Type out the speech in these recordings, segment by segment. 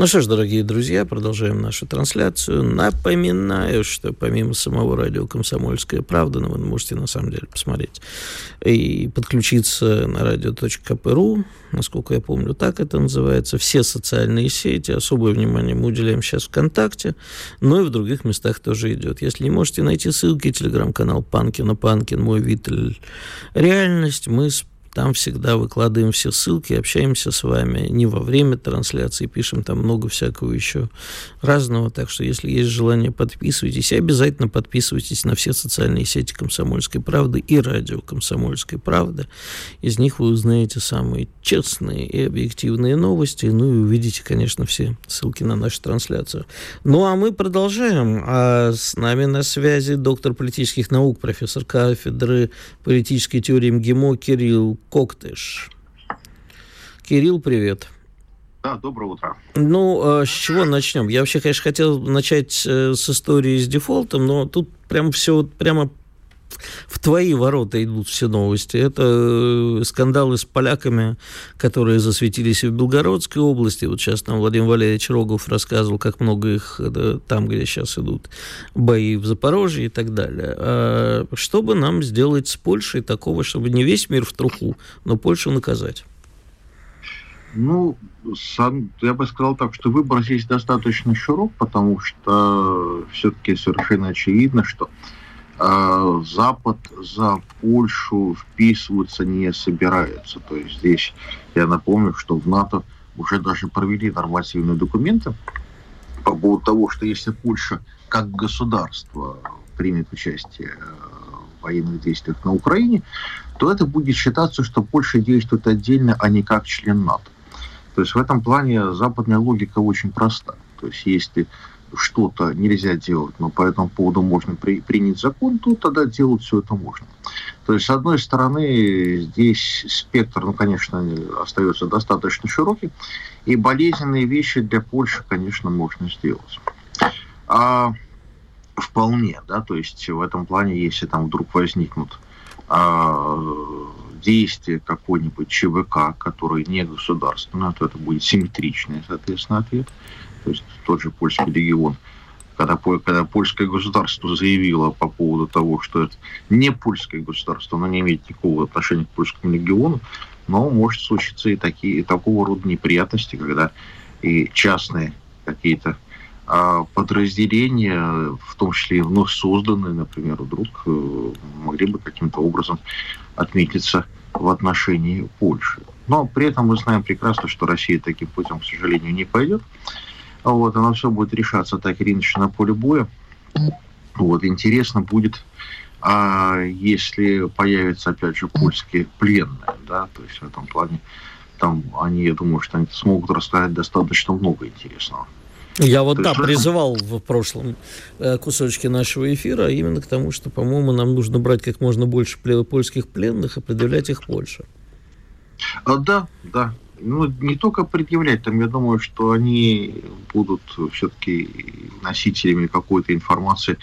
Ну что ж, дорогие друзья, продолжаем нашу трансляцию. Напоминаю, что помимо самого радио «Комсомольская правда», ну, вы можете на самом деле посмотреть и подключиться на радио.кп.ру, насколько я помню, так это называется, все социальные сети, особое внимание мы уделяем сейчас ВКонтакте, но и в других местах тоже идет. Если не можете найти ссылки, телеграм-канал Панкина, Панкин, мой Виттель, реальность, мы с там всегда выкладываем все ссылки, общаемся с вами не во время трансляции, пишем там много всякого еще разного. Так что, если есть желание, подписывайтесь. И обязательно подписывайтесь на все социальные сети «Комсомольской правды» и радио «Комсомольской правды». Из них вы узнаете самые честные и объективные новости. Ну и увидите, конечно, все ссылки на нашу трансляцию. Ну а мы продолжаем. А с нами на связи доктор политических наук, профессор кафедры политической теории МГИМО Кирилл Коктыш. Кирилл, привет. Да, доброе утро. Ну, а с чего начнем? Я вообще, конечно, хотел начать э, с истории с дефолтом, но тут прям все прямо в твои ворота идут все новости. Это э, скандалы с поляками, которые засветились и в Белгородской области. Вот сейчас там Владимир Валерьевич Рогов рассказывал, как много их там, где сейчас идут бои в Запорожье и так далее. А что бы нам сделать с Польшей такого, чтобы не весь мир в труху, но Польшу наказать? Ну, я бы сказал так, что выбор здесь достаточно широк, потому что все-таки совершенно очевидно, что Запад за Польшу вписываться не собирается. То есть здесь я напомню, что в НАТО уже даже провели нормативные документы по поводу того, что если Польша как государство примет участие в военных действиях на Украине, то это будет считаться, что Польша действует отдельно, а не как член НАТО. То есть в этом плане западная логика очень проста. То есть если что-то нельзя делать, но по этому поводу можно при, принять закон, то тогда делать все это можно. То есть, с одной стороны, здесь спектр, ну, конечно, остается достаточно широкий, и болезненные вещи для Польши, конечно, можно сделать. А, вполне, да, то есть в этом плане, если там вдруг возникнут а, действия какой-нибудь ЧВК, который не государственный, то это будет симметричный, соответственно, ответ то есть тот же польский регион, когда, когда польское государство заявило по поводу того, что это не польское государство, оно не имеет никакого отношения к польскому региону, но может случиться и, такие, и такого рода неприятности, когда и частные какие-то а, подразделения, в том числе и вновь созданные, например, вдруг э, могли бы каким-то образом отметиться в отношении Польши. Но при этом мы знаем прекрасно, что Россия таким путем, к сожалению, не пойдет. Вот, оно все будет решаться так или иначе на поле боя. Вот, интересно будет, а если появятся, опять же, польские пленные, да, то есть в этом плане, там они, я думаю, что они смогут рассказать достаточно много интересного. Я вот, да, призывал в прошлом э, кусочке нашего эфира именно к тому, что, по-моему, нам нужно брать как можно больше польских пленных и предъявлять их Польше. А, да, да, ну, не только предъявлять, там, я думаю, что они будут все-таки носителями какой-то информации,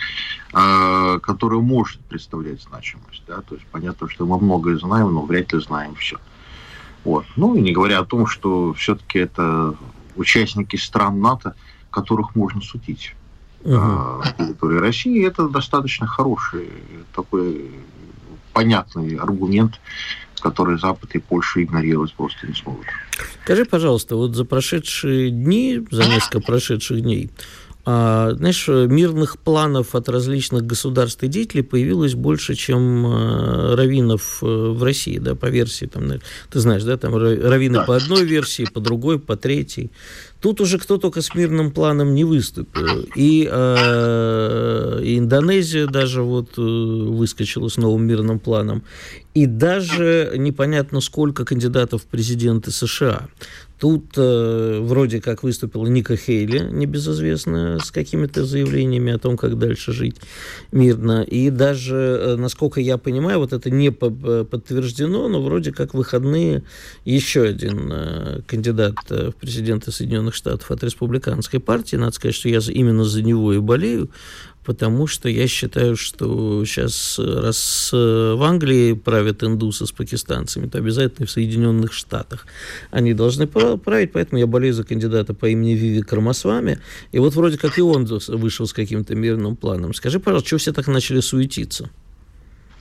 э, которая может представлять значимость, да, то есть понятно, что мы многое знаем, но вряд ли знаем все. Вот. Ну, и не говоря о том, что все-таки это участники стран НАТО, которых можно судить угу. на территории России, это достаточно хороший такой понятный аргумент которые Запад и Польша игнорировать просто не смогут. Скажи, пожалуйста, вот за прошедшие дни, за несколько прошедших дней, знаешь, мирных планов от различных государств и деятелей появилось больше, чем а, раввинов э, в России, да, по версии, там, ты знаешь, да, там раввины да. по одной версии, по другой, по третьей. Тут уже кто только с мирным планом не выступил. И, э, и Индонезия даже вот э, выскочила с новым мирным планом. И даже непонятно сколько кандидатов в президенты США. Тут э, вроде как выступила Ника Хейли, небезызвестная, с какими-то заявлениями о том, как дальше жить мирно. И даже, э, насколько я понимаю, вот это не подтверждено, но вроде как выходные еще один э, кандидат э, в президенты Соединенных Штатов от республиканской партии, надо сказать, что я именно за него и болею, потому что я считаю, что сейчас, раз э, в Англии правят индусы с пакистанцами, то обязательно в Соединенных Штатах они должны править, поэтому я болею за кандидата по имени Виви Кармасвами, и вот вроде как и он вышел с каким-то мирным планом. Скажи, пожалуйста, что все так начали суетиться?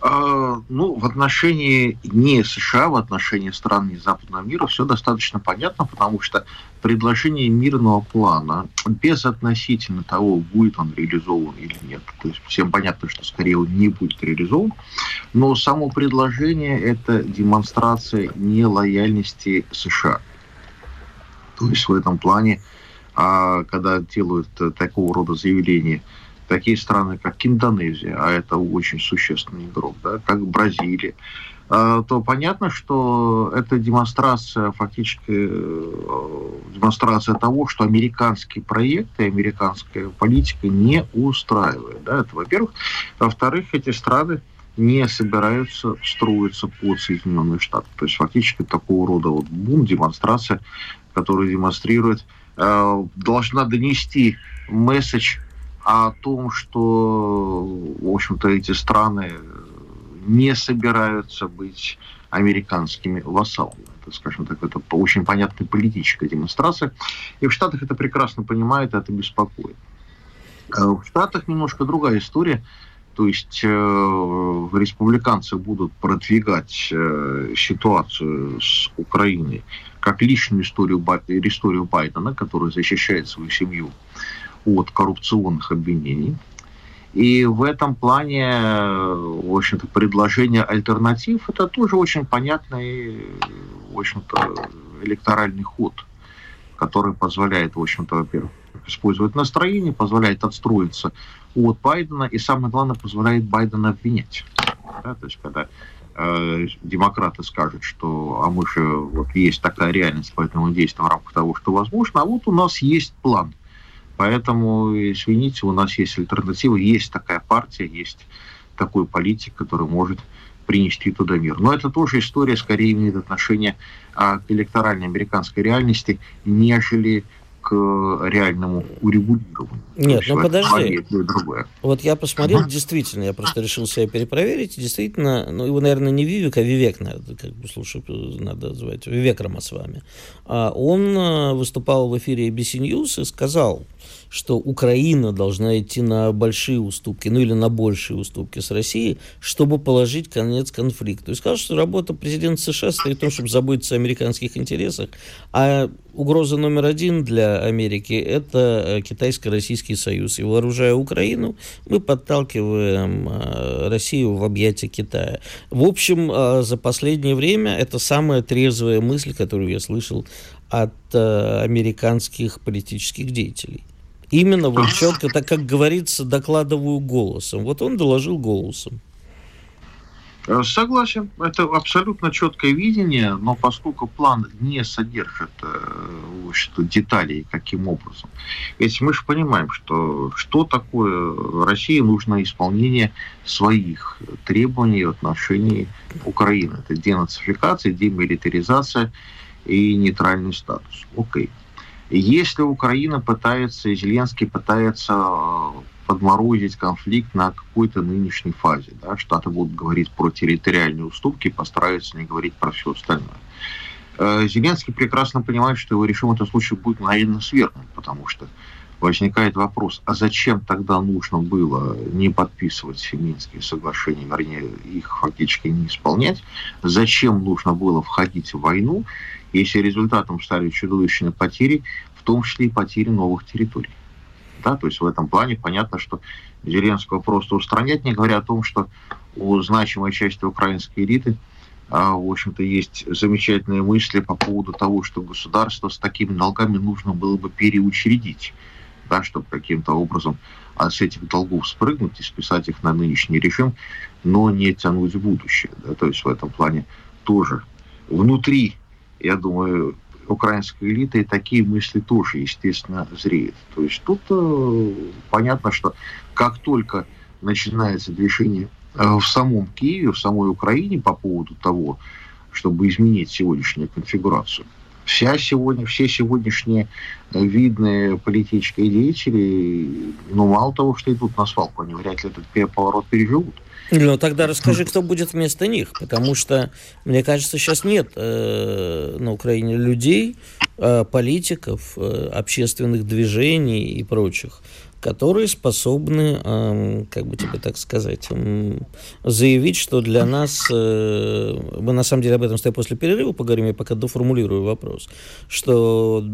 А, ну, в отношении не США, в отношении стран не западного мира все достаточно понятно, потому что предложение мирного плана без относительно того, будет он реализован или нет, то есть всем понятно, что скорее он не будет реализован, но само предложение – это демонстрация нелояльности США. То есть в этом плане, а, когда делают такого рода заявления – такие страны, как Индонезия, а это очень существенный игрок, да, как Бразилия, а, то понятно, что это демонстрация, фактически э, демонстрация того, что американские проекты, американская политика не устраивает. Да, это во-первых. Во-вторых, эти страны не собираются строиться под Соединенные Штаты. То есть фактически такого рода вот бум, демонстрация, которая демонстрирует, э, должна донести месседж о том, что, в общем-то, эти страны не собираются быть американскими вассалами. Это, скажем так, это очень понятная политическая демонстрация. И в Штатах это прекрасно понимают, это беспокоит. А в Штатах немножко другая история. То есть э, республиканцы будут продвигать э, ситуацию с Украиной как личную историю, историю Байдена, который защищает свою семью от коррупционных обвинений. И в этом плане, в общем-то, предложение альтернатив – это тоже очень понятный, в общем-то, электоральный ход, который позволяет, в общем-то, во-первых, использовать настроение, позволяет отстроиться от Байдена и, самое главное, позволяет Байдена обвинять. Да, то есть, когда э, демократы скажут, что а мы же, вот есть такая реальность, поэтому действуем в рамках того, что возможно, а вот у нас есть план – Поэтому, извините, у нас есть альтернатива, есть такая партия, есть такой политик, который может принести туда мир. Но это тоже история, скорее имеет отношение а, к электоральной американской реальности, нежели к реальному урегулированию. Нет, ну подожди. Вот я посмотрел, uh действительно, я просто решил себя перепроверить, действительно, ну его, наверное, не Вивек, а Вивек, надо, как бы, слушай, надо звать, Вивек Рамасвами. А он а, выступал в эфире ABC News и сказал, что Украина должна идти на большие уступки, ну или на большие уступки с Россией, чтобы положить конец конфликту. И сказал, что работа президента США стоит в том, чтобы заботиться о американских интересах, а угроза номер один для Америки – это э, китайско-российский союз. И вооружая Украину, мы подталкиваем э, Россию в объятия Китая. В общем, э, за последнее время это самая трезвая мысль, которую я слышал от американских политических деятелей. Именно вот четко, так как говорится, докладываю голосом. Вот он доложил голосом. Э, согласен, это абсолютно четкое видение, но поскольку план не содержит э, что, деталей, каким образом. Ведь мы же понимаем, что что такое России нужно исполнение своих требований в отношении Украины. Это денацификация, демилитаризация и нейтральный статус. Окей. Если Украина пытается, Зеленский пытается э, подморозить конфликт на какой-то нынешней фазе, да, Штаты будут говорить про территориальные уступки, постараются не говорить про все остальное. Э, Зеленский прекрасно понимает, что его решим в этом случае будет наивно свергнут, потому что возникает вопрос, а зачем тогда нужно было не подписывать Минские соглашения, вернее, их фактически не исполнять, зачем нужно было входить в войну, если результатом стали чудовищные потери, в том числе и потери новых территорий. Да, то есть в этом плане понятно, что Зеленского просто устранять, не говоря о том, что у значимой части украинской элиты а, в общем-то, есть замечательные мысли по поводу того, что государство с такими долгами нужно было бы переучредить, да, чтобы каким-то образом а, с этих долгов спрыгнуть и списать их на нынешний режим, но не тянуть в будущее. Да, то есть в этом плане тоже внутри я думаю, украинской элитой такие мысли тоже, естественно, зреют. То есть тут э, понятно, что как только начинается движение э, в самом Киеве, в самой Украине по поводу того, чтобы изменить сегодняшнюю конфигурацию, вся сегодня, все сегодняшние э, видные политические деятели, ну, мало того, что идут на свалку, они вряд ли этот поворот переживут. Ну, тогда расскажи, кто будет вместо них, потому что, мне кажется, сейчас нет э, на Украине людей, э, политиков, э, общественных движений и прочих, которые способны, э, как бы тебе так сказать, э, заявить, что для нас, э, мы на самом деле об этом стоим после перерыва поговорим, я пока доформулирую вопрос, что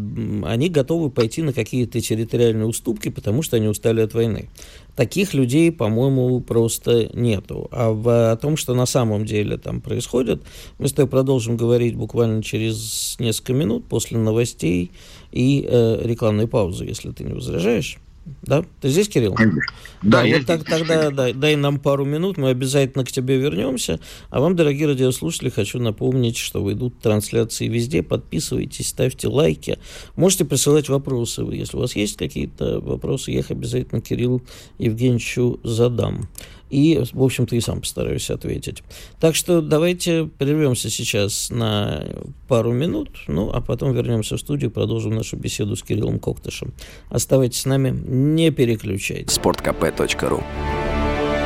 они готовы пойти на какие-то территориальные уступки, потому что они устали от войны. Таких людей, по-моему, просто нету. А в, о том, что на самом деле там происходит, мы с тобой продолжим говорить буквально через несколько минут после новостей и э, рекламной паузы, если ты не возражаешь. Да? Ты здесь, Кирилл? Конечно. Да, да вот так, тогда дай, дай нам пару минут, мы обязательно к тебе вернемся. А вам, дорогие радиослушатели, хочу напомнить, что идут трансляции везде. Подписывайтесь, ставьте лайки. Можете присылать вопросы. Если у вас есть какие-то вопросы, я их обязательно Кириллу Евгеньевичу задам. И, в общем-то, и сам постараюсь ответить. Так что давайте прервемся сейчас на пару минут, ну, а потом вернемся в студию, продолжим нашу беседу с Кириллом Коктышем. Оставайтесь с нами, не переключайтесь. sportkp.ru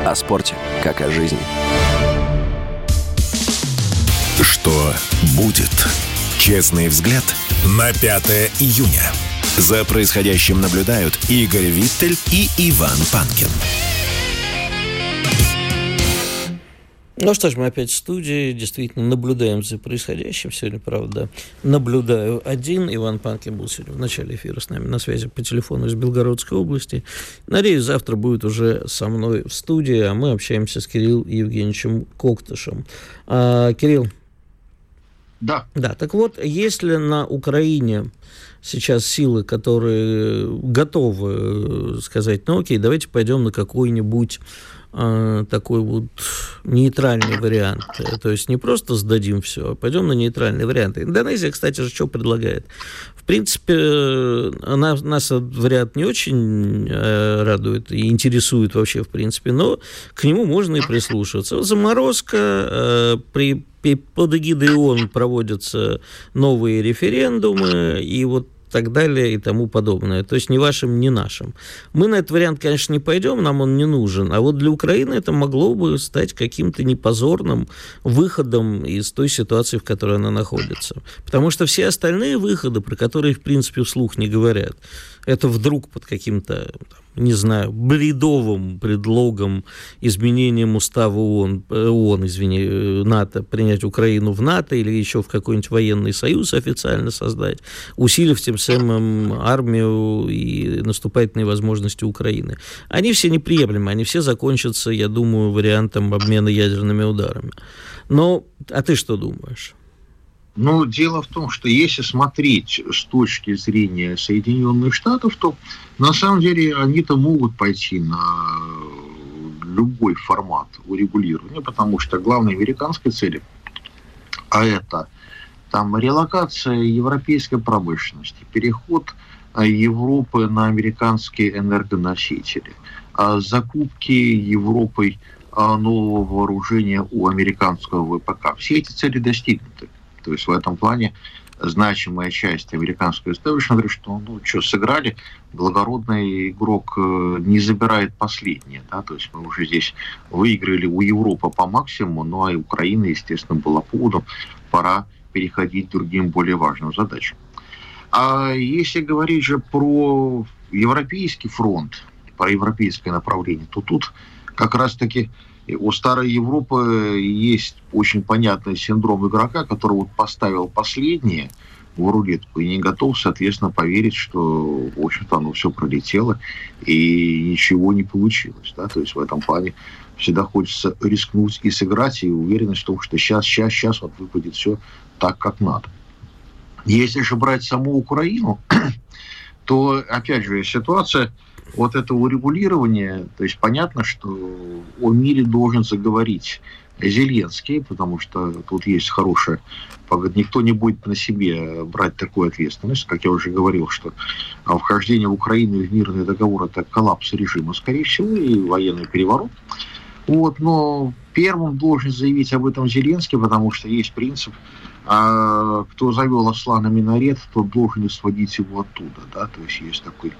О спорте, как о жизни. Что будет? Честный взгляд на 5 июня. За происходящим наблюдают Игорь Виттель и Иван Панкин. Ну что ж, мы опять в студии, действительно наблюдаем за происходящим. Сегодня, правда, наблюдаю один. Иван Панкин был сегодня в начале эфира с нами на связи по телефону из Белгородской области. Надеюсь, завтра будет уже со мной в студии, а мы общаемся с Кириллом Евгеньевичем Коктышем. А, Кирилл. Да. Да, так вот, если на Украине сейчас силы, которые готовы сказать, ну окей, давайте пойдем на какой-нибудь такой вот нейтральный вариант. То есть не просто сдадим все, а пойдем на нейтральный вариант. Индонезия, кстати же, что предлагает? В принципе, она, нас этот вариант не очень э, радует и интересует вообще, в принципе, но к нему можно и прислушиваться. Заморозка, э, при, под эгидой ООН проводятся новые референдумы, и вот так далее и тому подобное. То есть ни вашим, ни нашим. Мы на этот вариант, конечно, не пойдем, нам он не нужен. А вот для Украины это могло бы стать каким-то непозорным выходом из той ситуации, в которой она находится. Потому что все остальные выходы, про которые, в принципе, вслух не говорят, это вдруг под каким-то, не знаю, бредовым предлогом изменением устава ООН, э, ООН, извини, э, НАТО, принять Украину в НАТО или еще в какой-нибудь военный союз официально создать, усилив тем самым армию и наступательные возможности Украины. Они все неприемлемы, они все закончатся, я думаю, вариантом обмена ядерными ударами. Но, а ты что думаешь? Но дело в том, что если смотреть с точки зрения Соединенных Штатов, то на самом деле они-то могут пойти на любой формат урегулирования, потому что главной американской цели, а это там релокация европейской промышленности, переход а, Европы на американские энергоносители, а, закупки Европой а, нового вооружения у американского ВПК. Все эти цели достигнуты. То есть в этом плане значимая часть американского истеблишмента говорит, что ну что, сыграли, благородный игрок э, не забирает последнее. Да? То есть мы уже здесь выиграли у Европы по максимуму, ну а и Украина, естественно, была поводом, пора переходить к другим более важным задачам. А если говорить же про Европейский фронт, про европейское направление, то тут как раз-таки у старой Европы есть очень понятный синдром игрока, который вот поставил последнее в рулетку и не готов, соответственно, поверить, что, в общем-то, оно все пролетело и ничего не получилось. Да? То есть в этом плане всегда хочется рискнуть и сыграть, и уверенность в том, что сейчас, сейчас, сейчас вот выпадет все так, как надо. Если же брать саму Украину, то, опять же, ситуация вот это урегулирование, то есть понятно, что о мире должен заговорить Зеленский, потому что тут есть хорошая никто не будет на себе брать такую ответственность. Как я уже говорил, что вхождение Украины в мирный договор – это коллапс режима, скорее всего, и военный переворот. Вот, но первым должен заявить об этом Зеленский, потому что есть принцип, а, кто завел осла на минарет, тот должен сводить его оттуда. Да? То есть есть такой,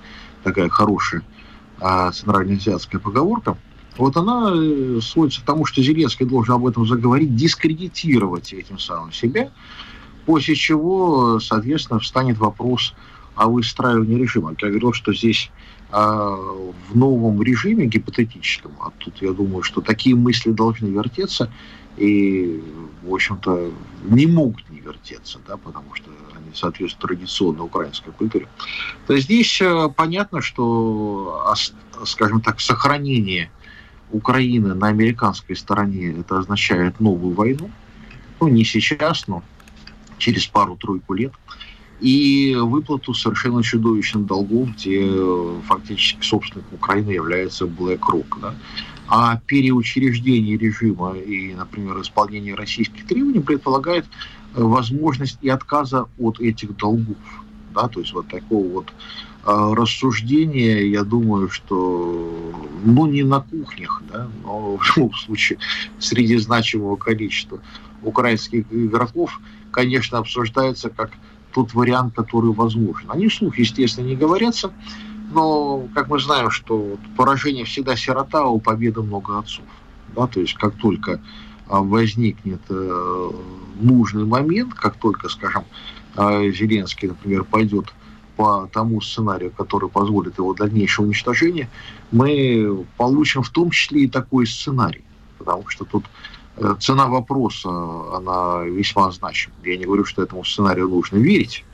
такая хорошая а, центральноазиатская поговорка. Вот она э, сводится к тому, что Зеленский должен об этом заговорить, дискредитировать этим самым себя, после чего, соответственно, встанет вопрос о выстраивании режима. Я говорил, что здесь а, в новом режиме гипотетическом, а тут я думаю, что такие мысли должны вертеться и, в общем-то, не могут не вертеться, да, потому что они соответствуют традиционной украинской культуре. То здесь э, понятно, что, скажем так, сохранение Украины на американской стороне это означает новую войну. Ну, не сейчас, но через пару-тройку лет. И выплату совершенно чудовищных долгов, где фактически собственник Украины является BlackRock. Да? А переучреждение режима и, например, исполнение российских требований предполагает возможность и отказа от этих долгов. Да? То есть вот такого вот а, рассуждения, я думаю, что, ну, не на кухнях, да, но в любом случае среди значимого количества украинских игроков, конечно, обсуждается как тот вариант, который возможен. Они вслух, естественно, не говорятся, но, как мы знаем, что поражение всегда сирота, а у победы много отцов. Да? То есть, как только а, возникнет э, нужный момент, как только, скажем, а, Зеленский, например, пойдет по тому сценарию, который позволит его дальнейшее уничтожение, мы получим в том числе и такой сценарий. Потому что тут э, цена вопроса, она весьма значима. Я не говорю, что этому сценарию нужно верить.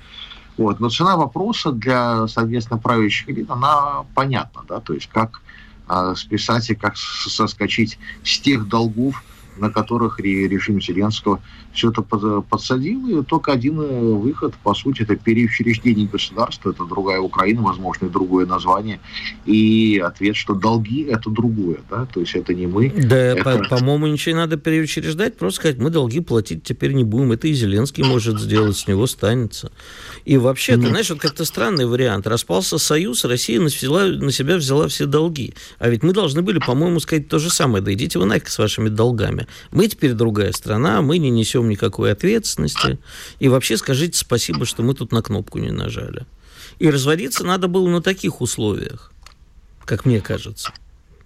Вот. Но цена вопроса для, соответственно, правящих элит, она понятна. Да? То есть как а, списать и как соскочить с тех долгов, на которых режим Зеленского все это подсадил, и только один э, выход, по сути, это переучреждение государства, это другая Украина, возможно, и другое название, и ответ, что долги – это другое, да, то есть это не мы. Да, это... по- по-моему, ничего не надо переучреждать, просто сказать, мы долги платить теперь не будем, это и Зеленский может сделать, с него станется. И вообще, ты знаешь, вот как-то странный вариант, распался Союз, Россия на, взяла, на себя взяла все долги, а ведь мы должны были, по-моему, сказать то же самое, да идите вы нафиг с вашими долгами. Мы теперь другая страна, мы не несем никакой ответственности. И вообще скажите спасибо, что мы тут на кнопку не нажали. И разводиться надо было на таких условиях, как мне кажется.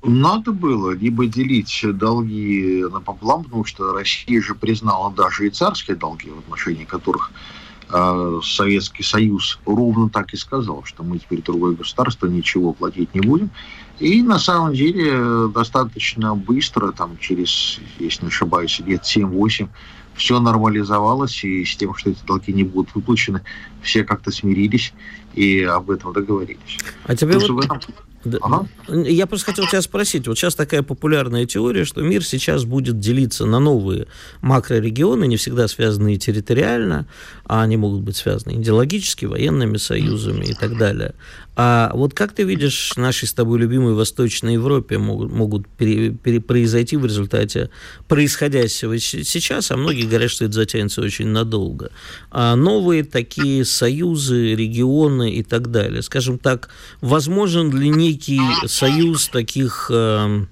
Надо было либо делить долги напополам, потому что Россия же признала даже и царские долги, в отношении которых э, Советский Союз ровно так и сказал, что мы теперь другое государство, ничего платить не будем. И на самом деле достаточно быстро, там через, если не ошибаюсь, лет 7-8, все нормализовалось, и с тем, что эти долги не будут выплачены, все как-то смирились и об этом договорились. А тебе вот... этом... Ага. Я просто хотел тебя спросить, вот сейчас такая популярная теория, что мир сейчас будет делиться на новые макрорегионы, не всегда связанные территориально, а они могут быть связаны идеологически, военными союзами и так далее. А вот как ты видишь, нашей с тобой любимой Восточной Европе могут, могут пере, пере, произойти в результате происходящего сейчас, а многие говорят, что это затянется очень надолго. А новые такие союзы, регионы и так далее. Скажем так, возможен ли некий союз таких э,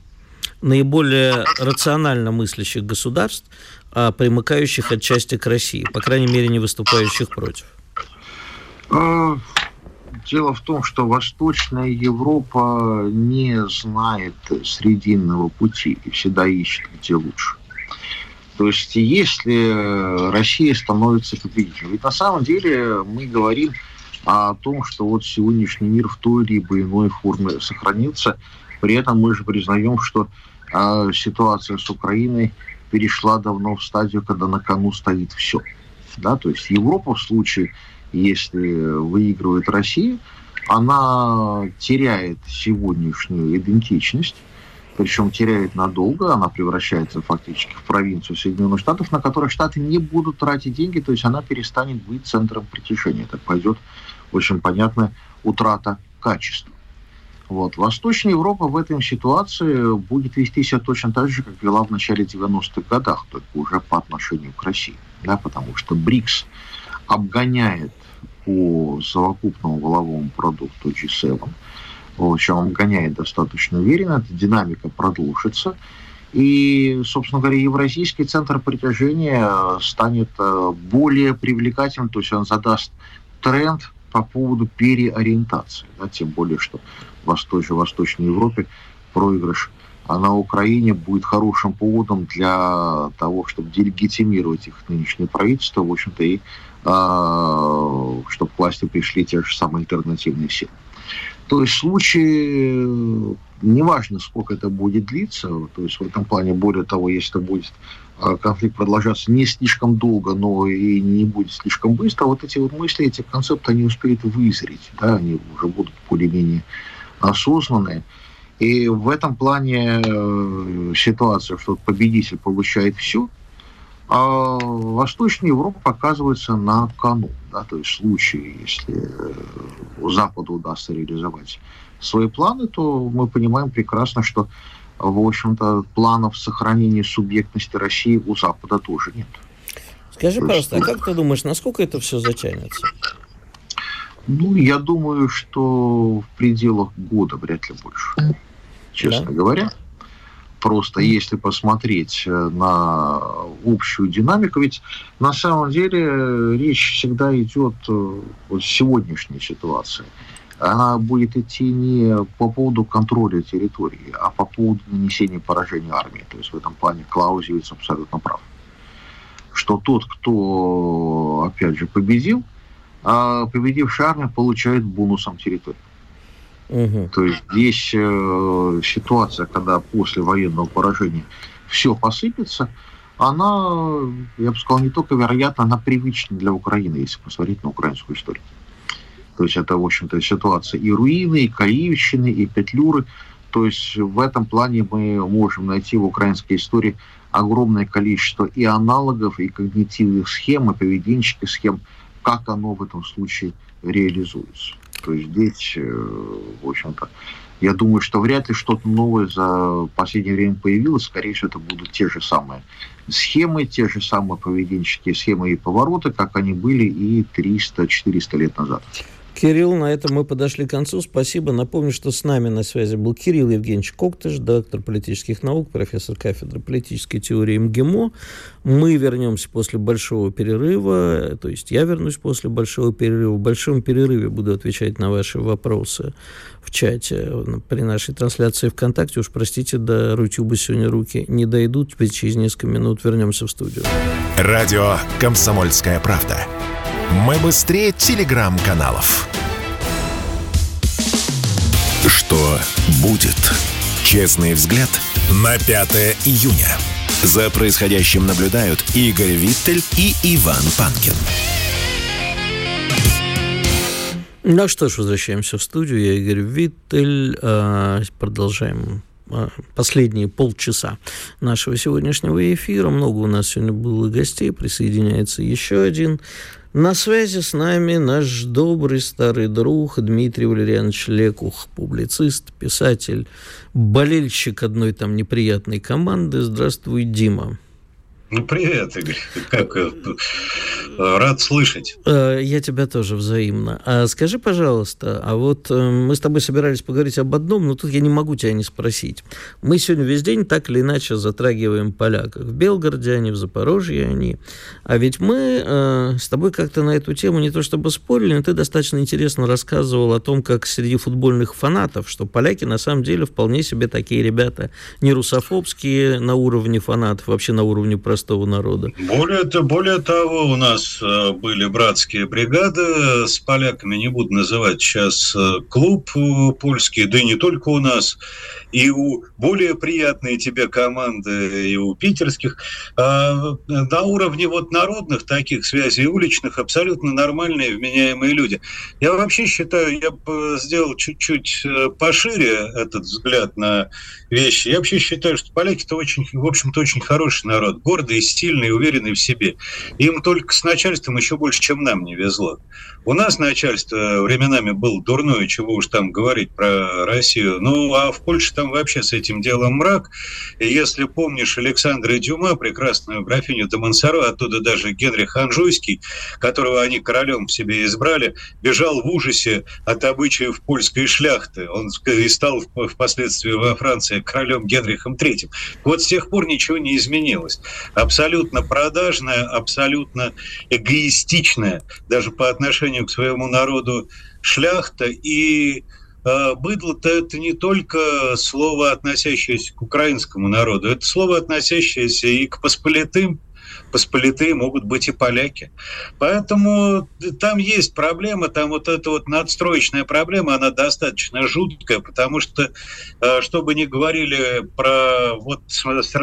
наиболее рационально мыслящих государств, э, примыкающих отчасти к России, по крайней мере, не выступающих против? А, Дело в том, что Восточная Европа не знает срединного пути и всегда ищет, где лучше. То есть если Россия становится победителем, ведь на самом деле мы говорим о том, что вот сегодняшний мир в той либо иной форме сохранится, при этом мы же признаем, что э, ситуация с Украиной перешла давно в стадию, когда на кону стоит все. Да? То есть Европа в случае если выигрывает Россия, она теряет сегодняшнюю идентичность, причем теряет надолго, она превращается фактически в провинцию Соединенных Штатов, на которой Штаты не будут тратить деньги, то есть она перестанет быть центром притяжения. Так пойдет очень понятная утрата качества. Вот. Восточная Европа в этой ситуации будет вести себя точно так же, как вела в начале 90-х годах, только уже по отношению к России. Да, потому что БРИКС обгоняет по совокупному воловому продукту G7, в общем, обгоняет достаточно уверенно, эта динамика продолжится. И, собственно говоря, Евразийский центр притяжения станет э, более привлекательным, то есть он задаст тренд по поводу переориентации, да, тем более, что в Восточной, Восточной Европе проигрыш а на Украине будет хорошим поводом для того, чтобы делегитимировать их нынешнее правительство, в общем-то, и э, чтобы к власти пришли те же самые альтернативные силы. То есть в случае, неважно, сколько это будет длиться, то есть в этом плане, более того, если это будет а, конфликт продолжаться не слишком долго, но и не будет слишком быстро, вот эти вот мысли, эти концепты, они успеют вызреть, да, они уже будут более-менее осознанные. И в этом плане э, ситуация, что победитель получает все, а Восточная Европа показывается на кону. Да, то есть в случае, если э, Западу удастся реализовать свои планы, то мы понимаем прекрасно, что, в общем-то, планов сохранения субъектности России у Запада тоже нет. Скажи, то пожалуйста, есть... а как ты думаешь, насколько это все затянется? Ну, я думаю, что в пределах года вряд ли больше, честно да? говоря. Просто если посмотреть э, на общую динамику, ведь на самом деле э, речь всегда идет э, вот сегодняшней ситуации. Она будет идти не по поводу контроля территории, а по поводу нанесения поражения армии. То есть в этом плане Клаузевиц абсолютно прав. Что тот, кто, опять же, победил, а победившая армия получает бонусом территорию. Угу. То есть здесь э, ситуация, когда после военного поражения все посыпется, она, я бы сказал, не только вероятно, она привычна для Украины, если посмотреть на украинскую историю. То есть это, в общем-то, ситуация и руины, и Каивщины, и Петлюры. То есть в этом плане мы можем найти в украинской истории огромное количество и аналогов, и когнитивных схем, и поведенческих схем, как оно в этом случае реализуется. То есть здесь, э, в общем-то, я думаю, что вряд ли что-то новое за последнее время появилось. Скорее всего, это будут те же самые схемы, те же самые поведенческие схемы и повороты, как они были и 300-400 лет назад. Кирилл, на этом мы подошли к концу. Спасибо. Напомню, что с нами на связи был Кирилл Евгеньевич Коктыш, доктор политических наук, профессор кафедры политической теории МГИМО. Мы вернемся после большого перерыва, то есть я вернусь после большого перерыва. В большом перерыве буду отвечать на ваши вопросы в чате при нашей трансляции ВКонтакте. Уж простите, до Рутюба сегодня руки не дойдут. Теперь через несколько минут вернемся в студию. Радио «Комсомольская правда». Мы быстрее телеграм-каналов. Что будет? Честный взгляд на 5 июня. За происходящим наблюдают Игорь Виттель и Иван Панкин. Ну что ж, возвращаемся в студию. Я Игорь Виттель. А, продолжаем а, последние полчаса нашего сегодняшнего эфира. Много у нас сегодня было гостей. Присоединяется еще один. На связи с нами наш добрый старый друг Дмитрий Валерьянович Лекух, публицист, писатель, болельщик одной там неприятной команды. Здравствуй, Дима. Ну, привет, Игорь. Как э, рад слышать. Э, я тебя тоже взаимно. А скажи, пожалуйста, а вот э, мы с тобой собирались поговорить об одном, но тут я не могу тебя не спросить. Мы сегодня весь день так или иначе затрагиваем поляков. В Белгороде они, в Запорожье они. А ведь мы с тобой как-то на эту тему не то чтобы спорили, но ты достаточно интересно рассказывал о том, как среди футбольных фанатов, что поляки на самом деле вполне себе такие ребята не русофобские на уровне фанатов, вообще на уровне простого народа. Более, более того, у нас э, были братские бригады с поляками, не буду называть сейчас э, клуб э, польский, да и не только у нас, и у более приятные тебе команды, и у питерских. А на уровне вот народных таких связей, уличных, абсолютно нормальные, вменяемые люди. Я вообще считаю, я бы сделал чуть-чуть пошире этот взгляд на вещи. Я вообще считаю, что поляки-то очень, в общем-то, очень хороший народ. Гордый гордые, сильные, уверенные в себе. Им только с начальством еще больше, чем нам не везло. У нас начальство временами было дурное, чего уж там говорить про Россию. Ну, а в Польше там вообще с этим делом мрак. И если помнишь Александра Дюма, прекрасную графиню де оттуда даже Генрих Анжуйский, которого они королем в себе избрали, бежал в ужасе от обычаев польской шляхты. Он и стал впоследствии во Франции королем Генрихом III. Вот с тех пор ничего не изменилось. Абсолютно продажная, абсолютно эгоистичная, даже по отношению к своему народу шляхта. И э, быдло-то это не только слово, относящееся к украинскому народу, это слово, относящееся и к посполитым, посполитые могут быть и поляки. Поэтому там есть проблема, там вот эта вот надстроечная проблема, она достаточно жуткая, потому что, э, что бы ни говорили про, вот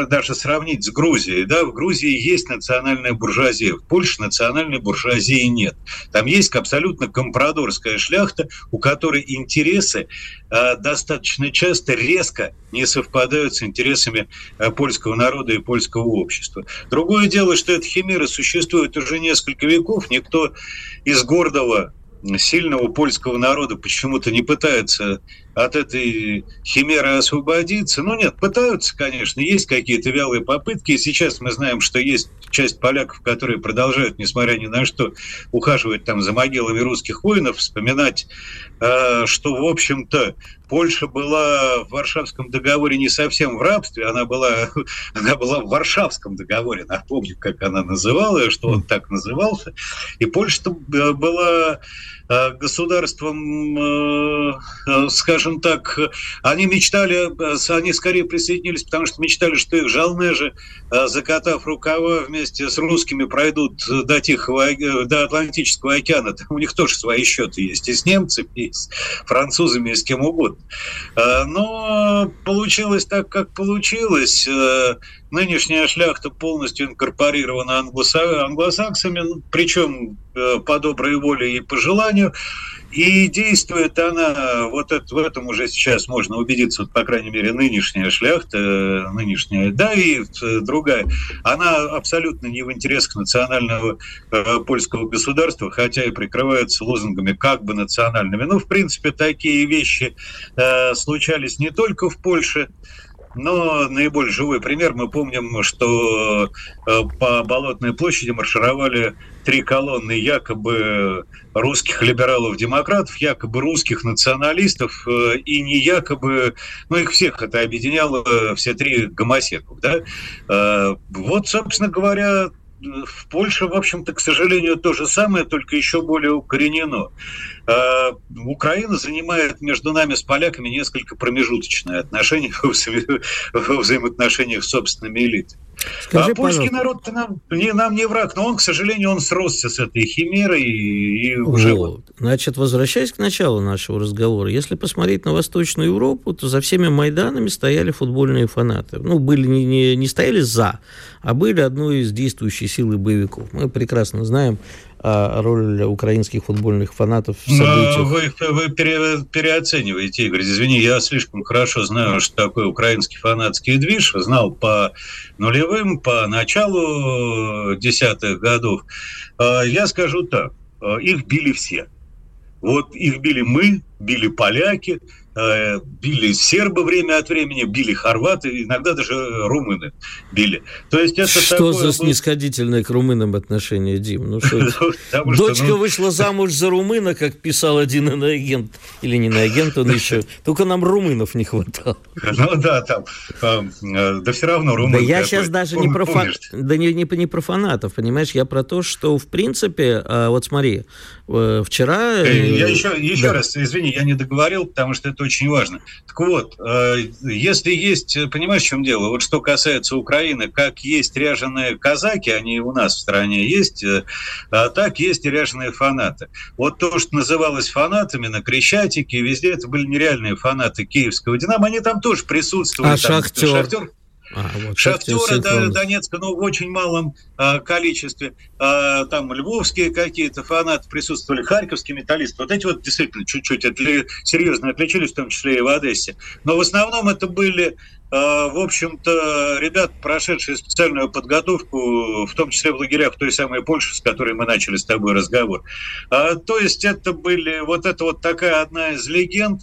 даже сравнить с Грузией, да, в Грузии есть национальная буржуазия, в Польше национальной буржуазии нет. Там есть абсолютно компрадорская шляхта, у которой интересы э, достаточно часто резко не совпадают с интересами э, польского народа и польского общества. Другое дело, что эта химера существует уже несколько веков. Никто из гордого сильного польского народа почему-то не пытается от этой химеры освободиться. Ну нет, пытаются, конечно, есть какие-то вялые попытки. И сейчас мы знаем, что есть часть поляков, которые продолжают, несмотря ни на что, ухаживать там за могилами русских воинов, вспоминать, э, что, в общем-то, Польша была в Варшавском договоре не совсем в рабстве, она была, она была в Варшавском договоре, напомню, как она называла, что он так назывался. И Польша э, была государством, э, э, скажем так, они мечтали, они скорее присоединились, потому что мечтали, что их жалнежи, закатав рукава вместе с русскими, пройдут до Тихого, до Атлантического океана. Там у них тоже свои счеты есть, и с немцами, и с французами, и с кем угодно. Но получилось так, как получилось нынешняя шляхта полностью инкорпорирована англосаксами, причем э, по доброй воле и по желанию. И действует она, вот это, в этом уже сейчас можно убедиться, вот, по крайней мере, нынешняя шляхта, э, нынешняя, да, и э, другая, она абсолютно не в интересах национального э, польского государства, хотя и прикрывается лозунгами как бы национальными. Ну, в принципе, такие вещи э, случались не только в Польше, но наиболее живой пример, мы помним, что э, по Болотной площади маршировали три колонны якобы русских либералов-демократов, якобы русских националистов, э, и не якобы, ну их всех это объединяло, все три гомосеков. Да? Э, вот, собственно говоря, в Польше, в общем-то, к сожалению, то же самое, только еще более укоренено. А, Украина занимает между нами с поляками несколько промежуточное отношение во взаимоотношениях с собственными элитами. Скажи, а польский народ нам не, нам не враг, но он, к сожалению, он сросся с этой химерой и, и уже... Вот. Значит, возвращаясь к началу нашего разговора, если посмотреть на Восточную Европу, то за всеми Майданами стояли футбольные фанаты. Ну, были не, не, не стояли за, а были одной из действующих силы боевиков. Мы прекрасно знаем роль украинских футбольных фанатов в событиях. Вы, вы пере, переоцениваете, Игорь. Извини, я слишком хорошо знаю, что такое украинский фанатский движ. Знал по нулевым, по началу десятых годов. А, я скажу так. А, их били все. Вот их били мы, били поляки, Э, били сербы время от времени, били хорваты, иногда даже румыны били. То есть это что такое... за снисходительное к румынам отношение, Дим? Ну, что Дочка ну... вышла замуж за румына, как писал один иноагент. Или не иноагент он еще. Только нам румынов не хватало. Ну да, там. Э, да все равно румын. Да я сейчас даже не про, да не, не, не про фанатов, понимаешь? Я про то, что в принципе, а, вот смотри, э, вчера... Я еще, еще раз, извини, я не договорил, потому что это очень важно. Так вот, э, если есть, понимаешь, в чем дело? Вот что касается Украины, как есть ряженые казаки, они у нас в стране есть, э, а так есть и ряженые фанаты. Вот то, что называлось фанатами на Крещатике, везде это были нереальные фанаты киевского «Динамо», они там тоже присутствовали. А там, «Шахтер»? «Шахтер» А, вот Шахтера да, Донецка, но ну, в очень малом а, количестве. А, там львовские какие-то фанаты присутствовали, харьковские металлисты. Вот эти вот действительно чуть-чуть отли, серьезно отличились, в том числе и в Одессе. Но в основном это были в общем-то, ребят, прошедшие специальную подготовку, в том числе в лагерях в той самой Польши, с которой мы начали с тобой разговор. То есть это были, вот это вот такая одна из легенд.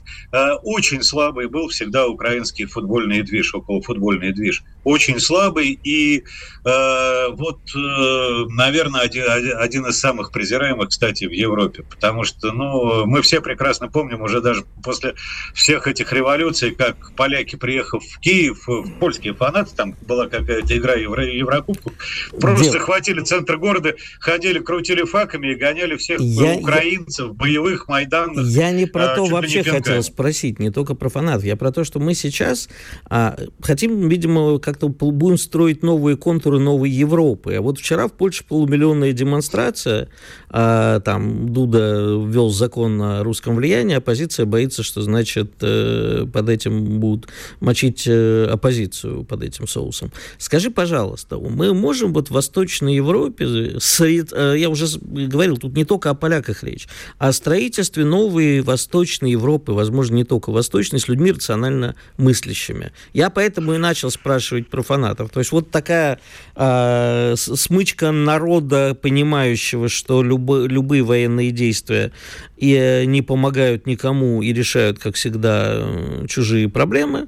Очень слабый был всегда украинский футбольный движ, около футбольный движ. Очень слабый и вот, наверное, один, один из самых презираемых, кстати, в Европе, потому что, ну, мы все прекрасно помним уже даже после всех этих революций, как поляки, приехав в Киев, в польские фанаты, там была какая-то игра Евро, Еврокубков, просто Дел... хватили центр города, ходили, крутили факами и гоняли всех я, украинцев, я... боевых, майданных. Я не про а, то вообще хотел спросить, не только про фанатов, я про то, что мы сейчас а, хотим, видимо, как-то будем строить новые контуры новой Европы. А вот вчера в Польше полумиллионная демонстрация, а, там Дуда ввел закон о русском влиянии, оппозиция боится, что, значит, э, под этим будут мочить э, оппозицию под этим соусом. Скажи, пожалуйста, мы можем вот в Восточной Европе, сред, э, я уже говорил, тут не только о поляках речь, а о строительстве новой Восточной Европы, возможно, не только Восточной, с людьми рационально мыслящими. Я поэтому и начал спрашивать про фанатов. То есть вот такая э, смычка народа, понимающего, что любо, любые военные действия и не помогают никому и решают, как всегда, чужие проблемы.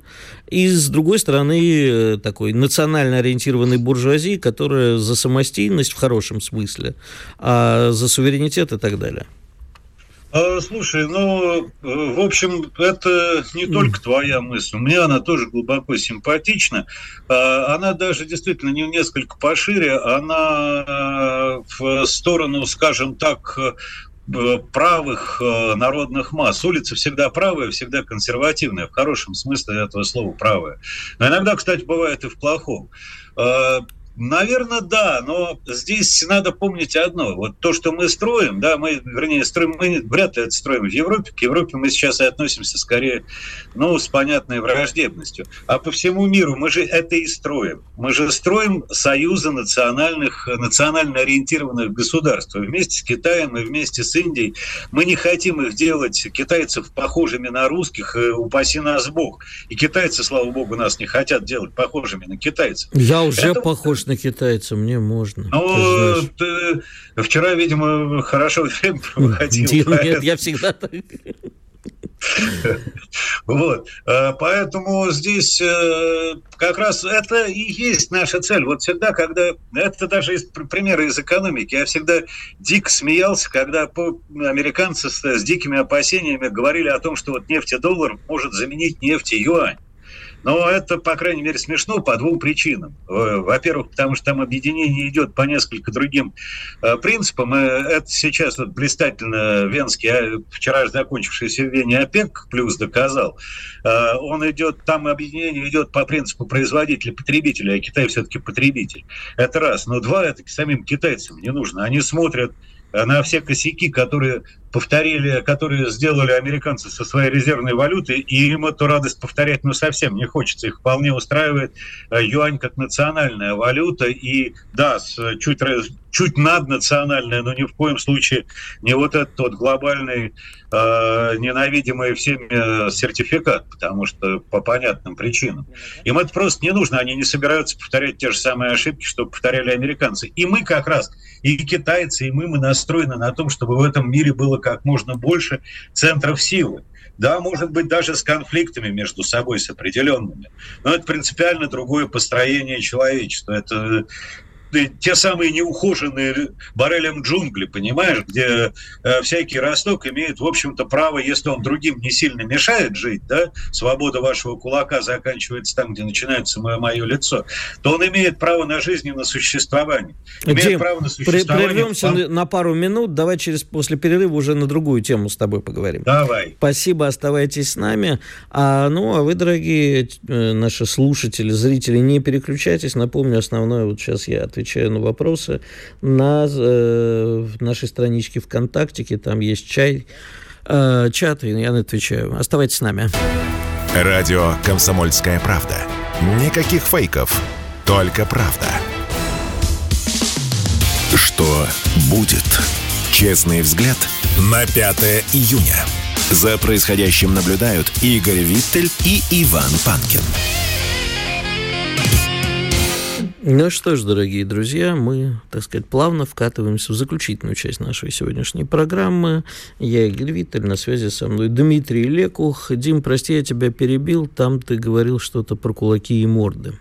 И, с другой стороны, такой национально ориентированной буржуазии, которая за самостийность в хорошем смысле, а за суверенитет и так далее. А, слушай, ну, в общем, это не только твоя мысль. Мне она тоже глубоко симпатична. А, она даже действительно не несколько пошире. Она а, в сторону, скажем так, правых народных масс. Улица всегда правая, всегда консервативная, в хорошем смысле этого слова правая. Но иногда, кстати, бывает и в плохом. Наверное, да, но здесь надо помнить одно. Вот то, что мы строим, да, мы, вернее, строим, мы вряд ли это строим в Европе. К Европе мы сейчас и относимся скорее, ну, с понятной враждебностью. А по всему миру мы же это и строим. Мы же строим союзы национальных, национально ориентированных государств. Вместе с Китаем и вместе с Индией. Мы не хотим их делать, китайцев, похожими на русских, и упаси нас Бог. И китайцы, слава богу, нас не хотят делать похожими на китайцев. Я уже это... похож на китайца, мне можно. Ну, ты, ты вчера, видимо, хорошо время проводил. Нет, я всегда так. Вот. Э, поэтому здесь э, как раз это и есть наша цель. Вот всегда, когда... Это даже из примера из экономики. Я всегда дико смеялся, когда американцы с, с дикими опасениями говорили о том, что вот нефть и доллар может заменить нефть и юань. Но это, по крайней мере, смешно по двум причинам. Во-первых, потому что там объединение идет по несколько другим э, принципам. Это сейчас вот блистательно Венский, а вчера же закончившийся в Вене ОПЕК плюс доказал. Э, он идет, там объединение идет по принципу производителя-потребителя, а Китай все-таки потребитель. Это раз. Но два, это самим китайцам не нужно. Они смотрят на все косяки, которые повторили, которые сделали американцы со своей резервной валютой, и им эту радость повторять ну совсем не хочется. Их вполне устраивает э, юань как национальная валюта, и да, чуть, чуть наднациональная, но ни в коем случае не вот этот вот глобальный э, ненавидимый всеми сертификат, потому что по понятным причинам. Им это просто не нужно, они не собираются повторять те же самые ошибки, что повторяли американцы. И мы как раз, и китайцы, и мы, мы настроены на том, чтобы в этом мире было как можно больше центров силы. Да, может быть, даже с конфликтами между собой, с определенными. Но это принципиально другое построение человечества. Это те самые неухоженные барелем джунгли, понимаешь, где э, всякий росток имеет, в общем-то, право, если он другим не сильно мешает жить, да, свобода вашего кулака заканчивается там, где начинается мое, мое лицо, то он имеет право на жизнь и на существование. Имеет Дим, право на существование. Прервемся в... на пару минут, давай через после перерыва уже на другую тему с тобой поговорим. Давай. Спасибо, оставайтесь с нами. А, ну, а вы, дорогие э, наши слушатели, зрители, не переключайтесь. Напомню, основное, вот сейчас я отвечу отвечаю на вопросы на э, нашей страничке ВКонтакте, там есть чай, э, чат, и я отвечаю. Оставайтесь с нами. Радио «Комсомольская правда». Никаких фейков, только правда. Что будет? Честный взгляд на 5 июня. За происходящим наблюдают Игорь Виттель и Иван Панкин. Ну что ж, дорогие друзья, мы, так сказать, плавно вкатываемся в заключительную часть нашей сегодняшней программы. Я Игорь Виттель, на связи со мной Дмитрий Лекух. Дим, прости, я тебя перебил, там ты говорил что-то про кулаки и морды.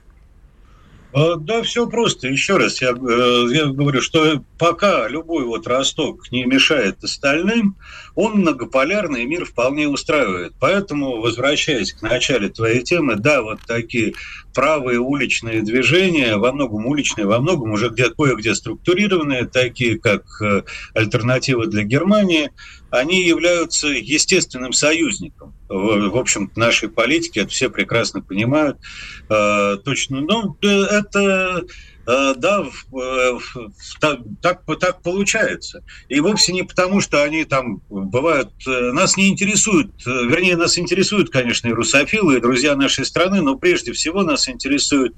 А, да, все просто. Еще раз я, э, я говорю, что пока любой вот росток не мешает остальным, он многополярный мир вполне устраивает. Поэтому, возвращаясь к начале твоей темы, да, вот такие правые уличные движения, во многом уличные, во многом уже где кое-где структурированные, такие как э, альтернатива для Германии, они являются естественным союзником в, в общем нашей политике, это все прекрасно понимают э, точно. Но э, это Э, да, э, так, так получается. И вовсе не потому, что они там бывают... Нас не интересуют, вернее, нас интересуют, конечно, и русофилы, и друзья нашей страны, но прежде всего нас интересуют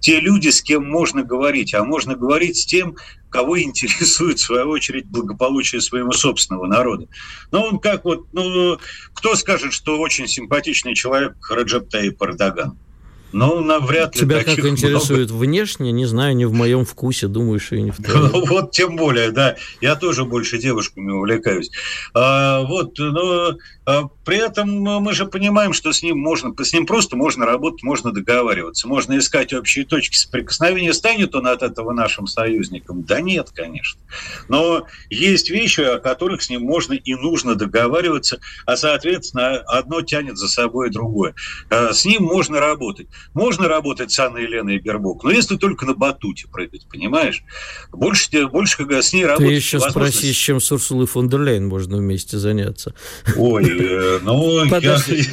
те люди, с кем можно говорить. А можно говорить с тем, кого интересует, в свою очередь, благополучие своего собственного народа. Но он как вот, ну, кто скажет, что очень симпатичный человек Раджаб Таyyip Эрдоган? Ну, навряд ли. Тебя как интересует много. внешне, не знаю, не в моем вкусе, думаю, что и не в твоем. Ну, вот тем более, да. Я тоже больше девушками увлекаюсь. А, вот, а, при этом мы же понимаем, что с ним можно, с ним просто можно работать, можно договариваться, можно искать общие точки соприкосновения. Станет он от этого нашим союзником? Да нет, конечно. Но есть вещи, о которых с ним можно и нужно договариваться, а, соответственно, одно тянет за собой другое. А, с ним можно работать. Можно работать с Анной Еленой Гербок, но если только на батуте прыгать, понимаешь? Больше, больше с ней работать... Ты еще спроси, с чем с Урсулой фон дер Лейн можно вместе заняться. Ой, э, ну... Подожди,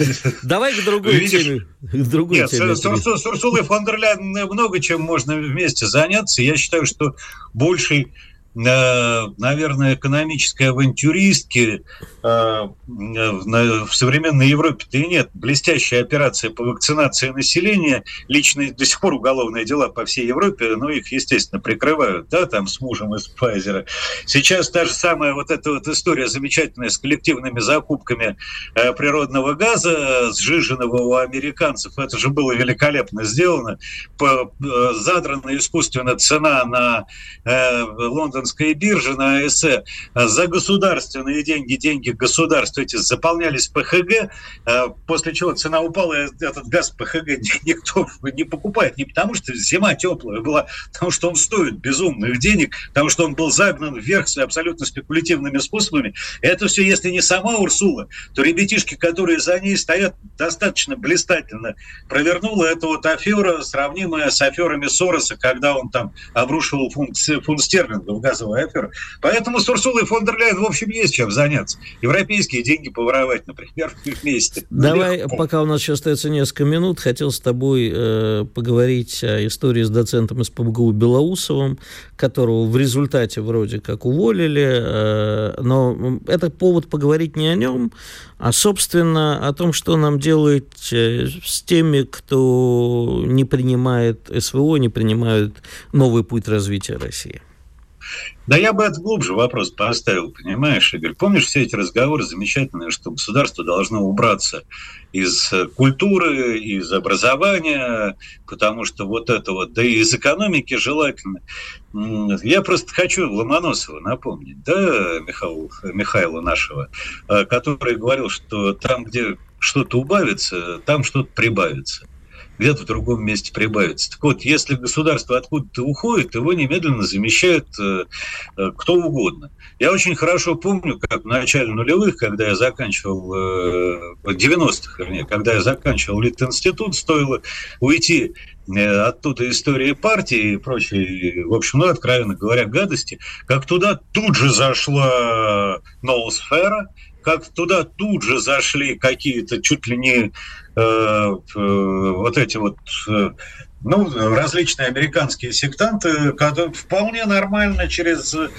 давай к другой теме. К другой Нет, теме. С, с Урсулой фон дер Лейн много чем можно вместе заняться. Я считаю, что больший наверное, экономической авантюристки э, в современной Европе-то и нет. Блестящая операция по вакцинации населения, личные до сих пор уголовные дела по всей Европе, но их, естественно, прикрывают, да, там с мужем из Pfizer. Сейчас та же самая вот эта вот история замечательная с коллективными закупками э, природного газа, сжиженного у американцев, это же было великолепно сделано, э, задрана искусственно цена на Лондон лондонской биржи на АСЭ за государственные деньги, деньги государства эти заполнялись ПХГ, э, после чего цена упала, и этот газ ПХГ никто не покупает. Не потому, что зима теплая была, потому что он стоит безумных денег, потому что он был загнан вверх с абсолютно спекулятивными способами. Это все, если не сама Урсула, то ребятишки, которые за ней стоят, достаточно блистательно провернула эту вот афера, сравнимая с аферами Сороса, когда он там обрушивал фунт, фунт стерлингов газовая афера. Поэтому с Урсулой фон дер Ляйен, в общем, есть чем заняться. Европейские деньги поворовать, например, вместе. Давай, Легко. пока у нас еще остается несколько минут, хотел с тобой э, поговорить о истории с доцентом из ПБГУ Белоусовым, которого в результате вроде как уволили, э, но это повод поговорить не о нем, а, собственно, о том, что нам делать э, с теми, кто не принимает СВО, не принимает новый путь развития России. Да я бы это глубже вопрос поставил, понимаешь, Игорь? Помнишь все эти разговоры замечательные, что государство должно убраться из культуры, из образования, потому что вот это вот, да и из экономики желательно. Я просто хочу Ломоносова напомнить, да, Михаил, Михаила нашего, э, который говорил, что там, где что-то убавится, там что-то прибавится где-то в другом месте прибавится. Так вот, если государство откуда-то уходит, его немедленно замещает э, э, кто угодно. Я очень хорошо помню, как в начале нулевых, когда я заканчивал, э, 90-х, вернее, когда я заканчивал Литинститут, стоило уйти оттуда истории партии и прочие, в общем, ну, откровенно говоря, гадости, как туда тут же зашла ноосфера, как туда тут же зашли какие-то чуть ли не Э, вот эти вот э, ну, различные американские сектанты, которые вполне нормально через э,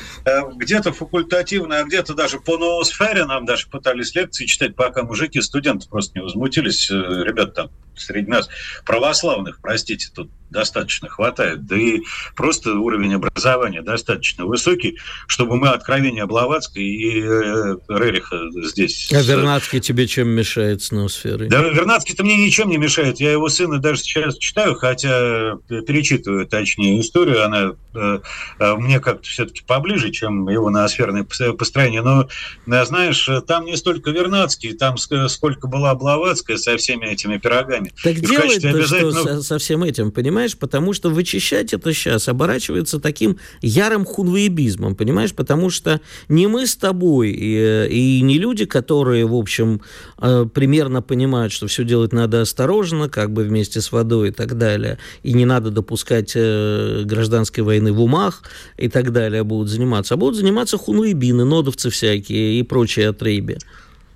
где-то факультативно, а где-то даже по ноосфере нам даже пытались лекции читать, пока мужики, студенты просто не возмутились, ребят там среди нас православных, простите, тут достаточно хватает, да и просто уровень образования достаточно высокий, чтобы мы откровение Блаватской и э, Рериха здесь... А Вернадский тебе чем мешает с ноосферой? Да, Вернадский-то мне ничем не мешает. Я его сына даже сейчас читаю, хотя перечитываю, точнее, историю. Она э, э, мне как-то все-таки поближе, чем его ноосферное построение. Но, знаешь, там не столько Вернадский, там сколько была Блаватская со всеми этими пирогами. Так делает-то что со, со всем этим, понимаешь? Потому что вычищать это сейчас оборачивается таким ярым хунвоебизмом, понимаешь? Потому что не мы с тобой и, и не люди, которые, в общем, э, примерно понимают, что все делать надо осторожно, как бы вместе с водой и так далее, и не надо допускать э, гражданской войны в умах и так далее, будут заниматься, а будут заниматься хунвоебины, нодовцы всякие и прочие отрейби.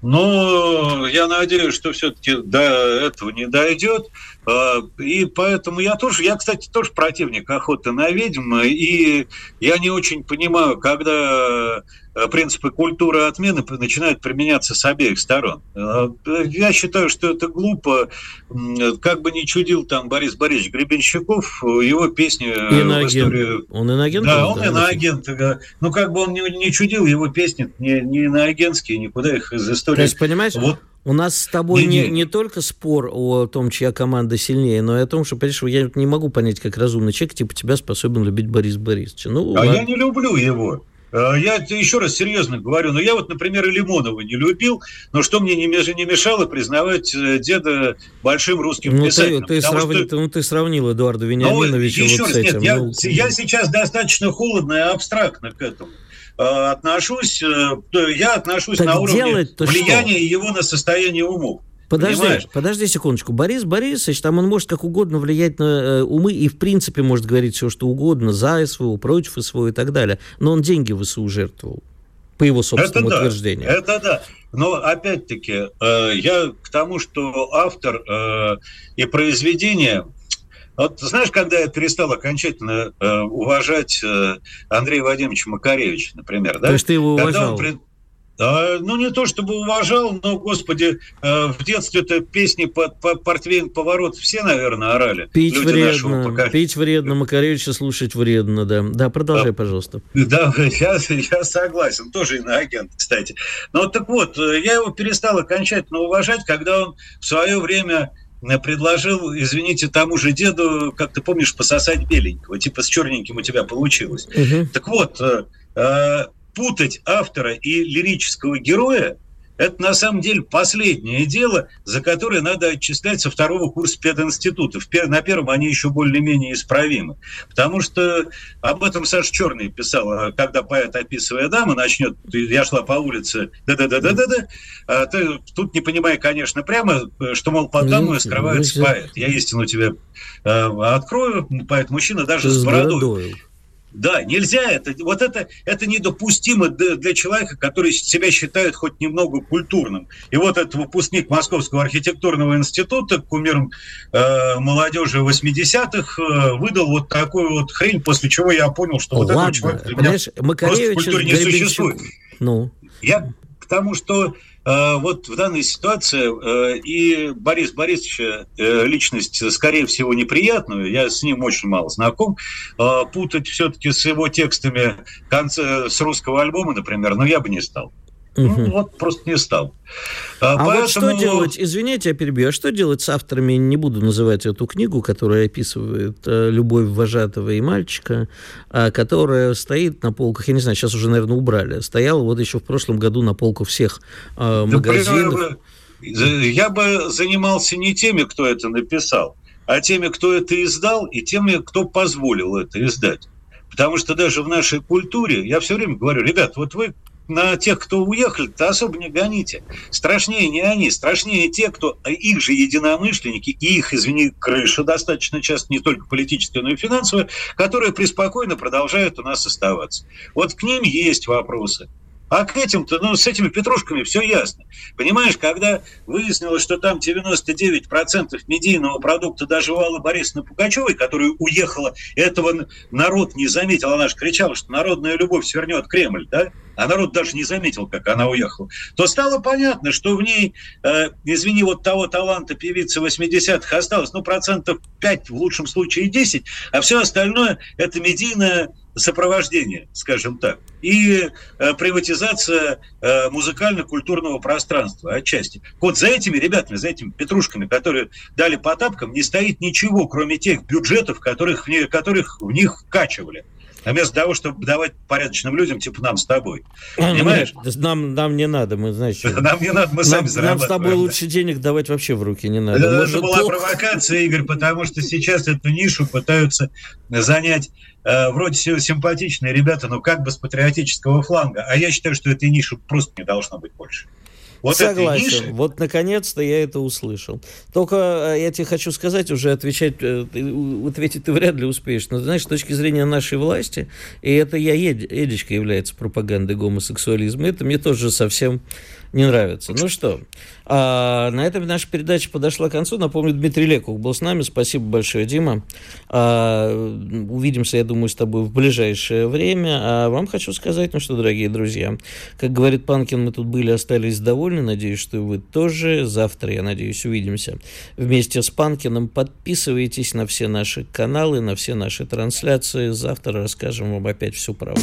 Но я надеюсь, что все-таки до этого не дойдет. А, и поэтому я тоже, я, кстати, тоже противник охоты на ведьм, и я не очень понимаю, когда э, принципы культуры отмены начинают применяться с обеих сторон. А, я считаю, что это глупо. Как бы ни чудил там Борис Борисович Гребенщиков, его песни иноагент. в истории... Он иноагент? Да, он да, иноагент. Ну, как бы он не, не чудил, его песни не, не иноагентские, никуда их из истории... То есть, понимаешь, вот у нас с тобой не, не, не только спор о том, чья команда сильнее, но и о том, что, понимаешь, я не могу понять, как разумный человек типа тебя способен любить Борис Борисовича. Ну, а ладно. я не люблю его. А, я еще раз серьезно говорю, но я вот, например, и Лимонова не любил, но что мне не мешало признавать э, деда большим русским ну, писателем. Ты, ты, сравни, что... ну, ты сравнил Эдуарда Вениаминовича ну, вот раз, с этим. Нет, ну... я, я сейчас достаточно холодно и абстрактно к этому. Э, отношусь, э, я отношусь так на уровне влияния что? его на состояние умов. Подожди, Понимаешь? подожди секундочку. Борис Борисович, там он может как угодно влиять на э, умы и, в принципе, может говорить все, что угодно, за СВО, против СВО и так далее. Но он деньги ВСУ жертвовал, по его собственному это утверждению. Да, это да. Но, опять-таки, э, я к тому, что автор э, и произведение вот знаешь, когда я перестал окончательно э, уважать э, Андрея Вадимовича Макаревича, например, да? То есть ты его уважал? Когда он, а, ну, не то чтобы уважал, но, господи, э, в детстве-то песни под по, портвейн поворот все, наверное, орали. Пить вредно, пить вредно, Макаревича слушать вредно, да. Да, продолжай, да, пожалуйста. Да, я, я согласен, тоже иноагент, кстати. Но так вот, э, я его перестал окончательно уважать, когда он в свое время предложил, извините, тому же деду, как ты помнишь, пососать беленького, типа с черненьким у тебя получилось. Угу. Так вот, э, э, путать автора и лирического героя это на самом деле последнее дело, за которое надо отчислять со второго курса пединститута. На первом они еще более-менее исправимы. Потому что об этом Саша Черный писал, а когда поэт, описывая даму, начнет, я шла по улице, да-да-да-да-да-да, а ты тут не понимая, конечно, прямо, что, мол, под дамой скрывается поэт. Я истину тебе э, открою, поэт-мужчина даже с бородой. Да, нельзя это. Вот это, это недопустимо для человека, который себя считает хоть немного культурным. И вот этот выпускник Московского архитектурного института, кумир э, молодежи 80-х, э, выдал вот такую вот хрень, после чего я понял, что вот Ладно, этого человека понимаешь, просто в культуре не существует. Ну. Я к тому, что вот в данной ситуации э, и Борис Борисович э, личность, скорее всего, неприятную, я с ним очень мало знаком, э, путать все-таки с его текстами конце, с русского альбома, например, ну, я бы не стал. Ну, вот просто не стал. А, а Поэтому... вот что делать, извините, я перебью, а что делать с авторами, не буду называть эту книгу, которая описывает э, любовь вожатого и мальчика, а, которая стоит на полках, я не знаю, сейчас уже, наверное, убрали, стояла вот еще в прошлом году на полках всех э, магазинов. Я бы занимался не теми, кто это написал, а теми, кто это издал, и теми, кто позволил это издать. Потому что даже в нашей культуре, я все время говорю, ребят, вот вы на тех, кто уехали-то особо не гоните. Страшнее не они, страшнее те, кто их же единомышленники, и их, извини, крыша достаточно часто, не только политическая, но и финансовая, которые преспокойно продолжают у нас оставаться. Вот к ним есть вопросы. А к этим-то, ну, с этими петрушками все ясно. Понимаешь, когда выяснилось, что там 99% медийного продукта даже у Аллы Борисовны Пугачевой, которая уехала, этого народ не заметил. Она же кричала, что народная любовь свернет Кремль, да? а народ даже не заметил, как она уехала, то стало понятно, что в ней, э, извини, вот того таланта певицы 80-х осталось, ну, процентов 5, в лучшем случае 10, а все остальное – это медийное сопровождение, скажем так, и э, приватизация э, музыкально-культурного пространства отчасти. Вот за этими ребятами, за этими петрушками, которые дали по тапкам, не стоит ничего, кроме тех бюджетов, которых, которых в них вкачивали. А вместо того, чтобы давать порядочным людям, типа нам с тобой. Понимаешь? Нет, нам, нам не надо, мы, знаешь. Нам не надо, мы сами Нам с тобой лучше денег давать вообще в руки не надо. Это, это была провокация, Игорь, потому что сейчас эту нишу пытаются занять э, вроде симпатичные ребята, но как бы с патриотического фланга. А я считаю, что этой ниши просто не должно быть больше. Вот Согласен. Ниши... Вот наконец-то я это услышал. Только э, я тебе хочу сказать, уже отвечать, э, ответить ты вряд ли успеешь. Но знаешь, с точки зрения нашей власти, и это я, Эдичка, является пропагандой гомосексуализма, это мне тоже совсем не нравится. Ну что, а, на этом наша передача подошла к концу. Напомню, Дмитрий Лекух был с нами. Спасибо большое, Дима. А, увидимся, я думаю, с тобой в ближайшее время. А вам хочу сказать, ну что, дорогие друзья, как говорит Панкин, мы тут были, остались довольны. Надеюсь, что вы тоже. Завтра, я надеюсь, увидимся вместе с Панкиным. Подписывайтесь на все наши каналы, на все наши трансляции. Завтра расскажем вам опять всю правду.